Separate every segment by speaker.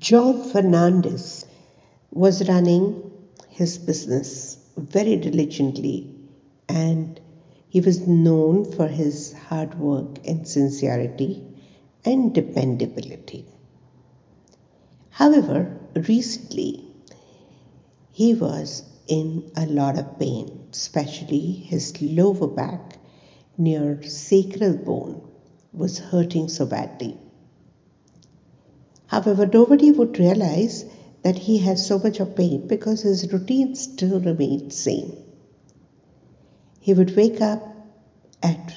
Speaker 1: John Fernandez was running his business very diligently and he was known for his hard work and sincerity and dependability. However, recently he was in a lot of pain, especially his lower back near sacral bone was hurting so badly. However, nobody would realize that he has so much of pain because his routine still remained same. He would wake up at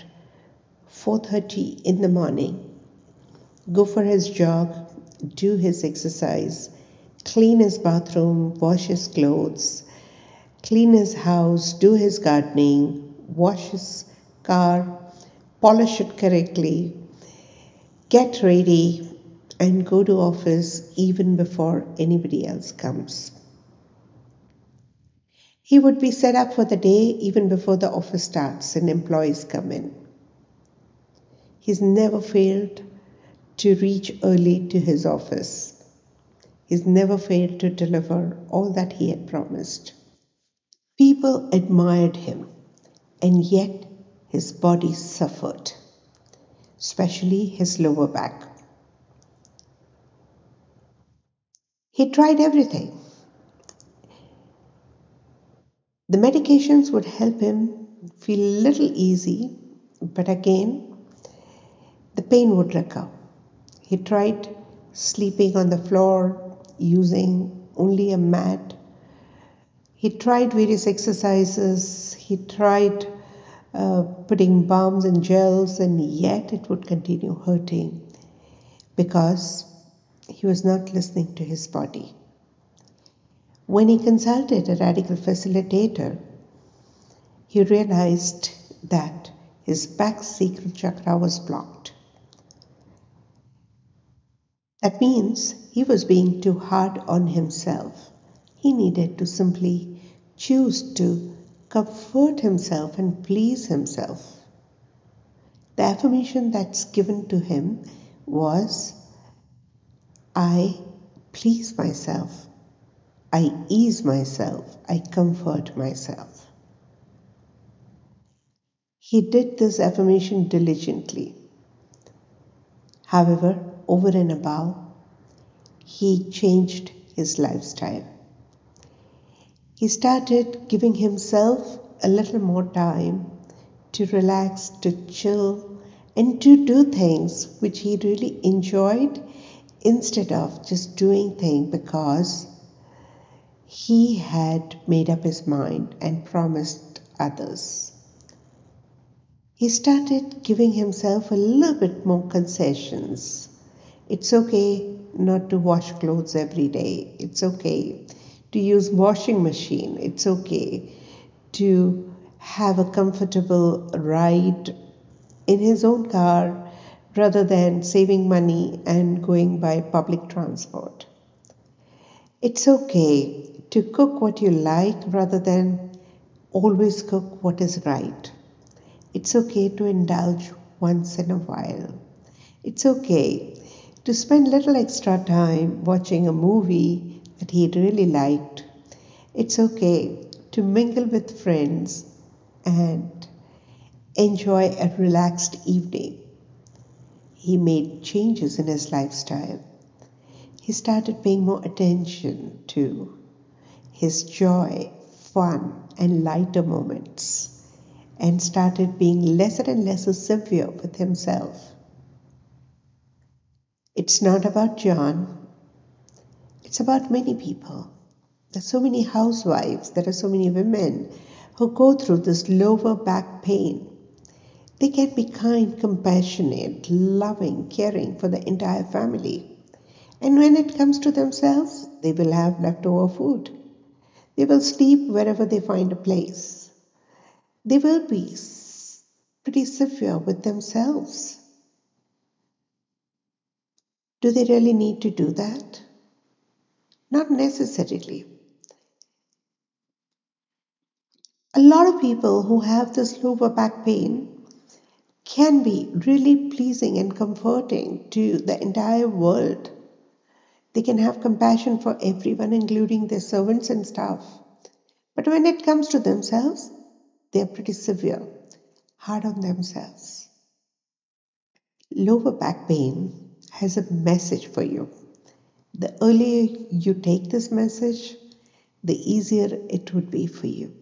Speaker 1: 4:30 in the morning, go for his jog, do his exercise, clean his bathroom, wash his clothes, clean his house, do his gardening, wash his car, polish it correctly, get ready, and go to office even before anybody else comes. He would be set up for the day even before the office starts and employees come in. He's never failed to reach early to his office. He's never failed to deliver all that he had promised. People admired him, and yet his body suffered, especially his lower back. He tried everything. The medications would help him feel a little easy, but again, the pain would recur. He tried sleeping on the floor using only a mat. He tried various exercises. He tried uh, putting balms and gels, and yet it would continue hurting because he was not listening to his body. When he consulted a radical facilitator, he realized that his back sacral chakra was blocked. That means he was being too hard on himself. He needed to simply choose to comfort himself and please himself. The affirmation that's given to him was I please myself. I ease myself. I comfort myself. He did this affirmation diligently. However, over and above, he changed his lifestyle. He started giving himself a little more time to relax, to chill, and to do things which he really enjoyed instead of just doing things because he had made up his mind and promised others. He started giving himself a little bit more concessions. It's okay not to wash clothes every day. It's okay to use washing machine. It's okay to have a comfortable ride in his own car rather than saving money and going by public transport. It's okay to cook what you like rather than always cook what is right. It's okay to indulge once in a while. It's okay to spend little extra time watching a movie that he really liked. It's okay to mingle with friends and enjoy a relaxed evening he made changes in his lifestyle. He started paying more attention to his joy, fun, and lighter moments, and started being lesser and lesser severe with himself. It's not about John, it's about many people. There's so many housewives, there are so many women who go through this lower back pain they can be kind, compassionate, loving, caring for the entire family. And when it comes to themselves, they will have leftover food. They will sleep wherever they find a place. They will be pretty severe with themselves. Do they really need to do that? Not necessarily. A lot of people who have this lower back pain can be really pleasing and comforting to the entire world They can have compassion for everyone, including their servants and staff. But when it comes to themselves, they are pretty severe, hard on themselves. Lower back pain has a message for you. The earlier you take this message, the easier it would be for you.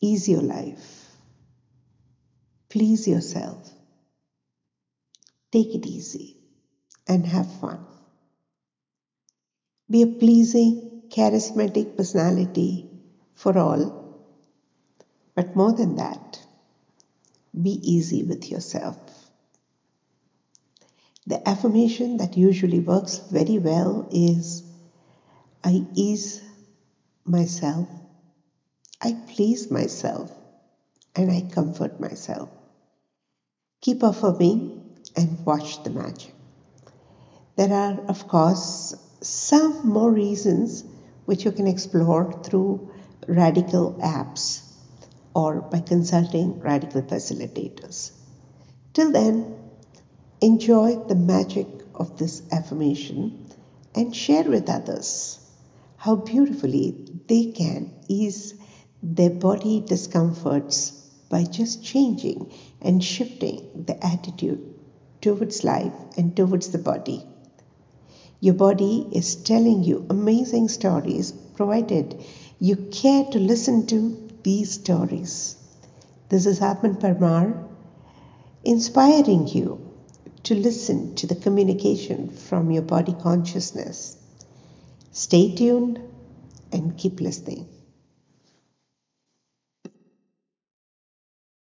Speaker 1: Ease your life. Please yourself. Take it easy and have fun. Be a pleasing, charismatic personality for all. But more than that, be easy with yourself. The affirmation that usually works very well is I ease myself, I please myself, and I comfort myself. Keep affirming and watch the magic. There are, of course, some more reasons which you can explore through Radical apps or by consulting Radical facilitators. Till then, enjoy the magic of this affirmation and share with others how beautifully they can ease their body discomforts by just changing and shifting the attitude towards life and towards the body. Your body is telling you amazing stories provided you care to listen to these stories. This is Atman Parmar inspiring you to listen to the communication from your body consciousness. Stay tuned and keep listening.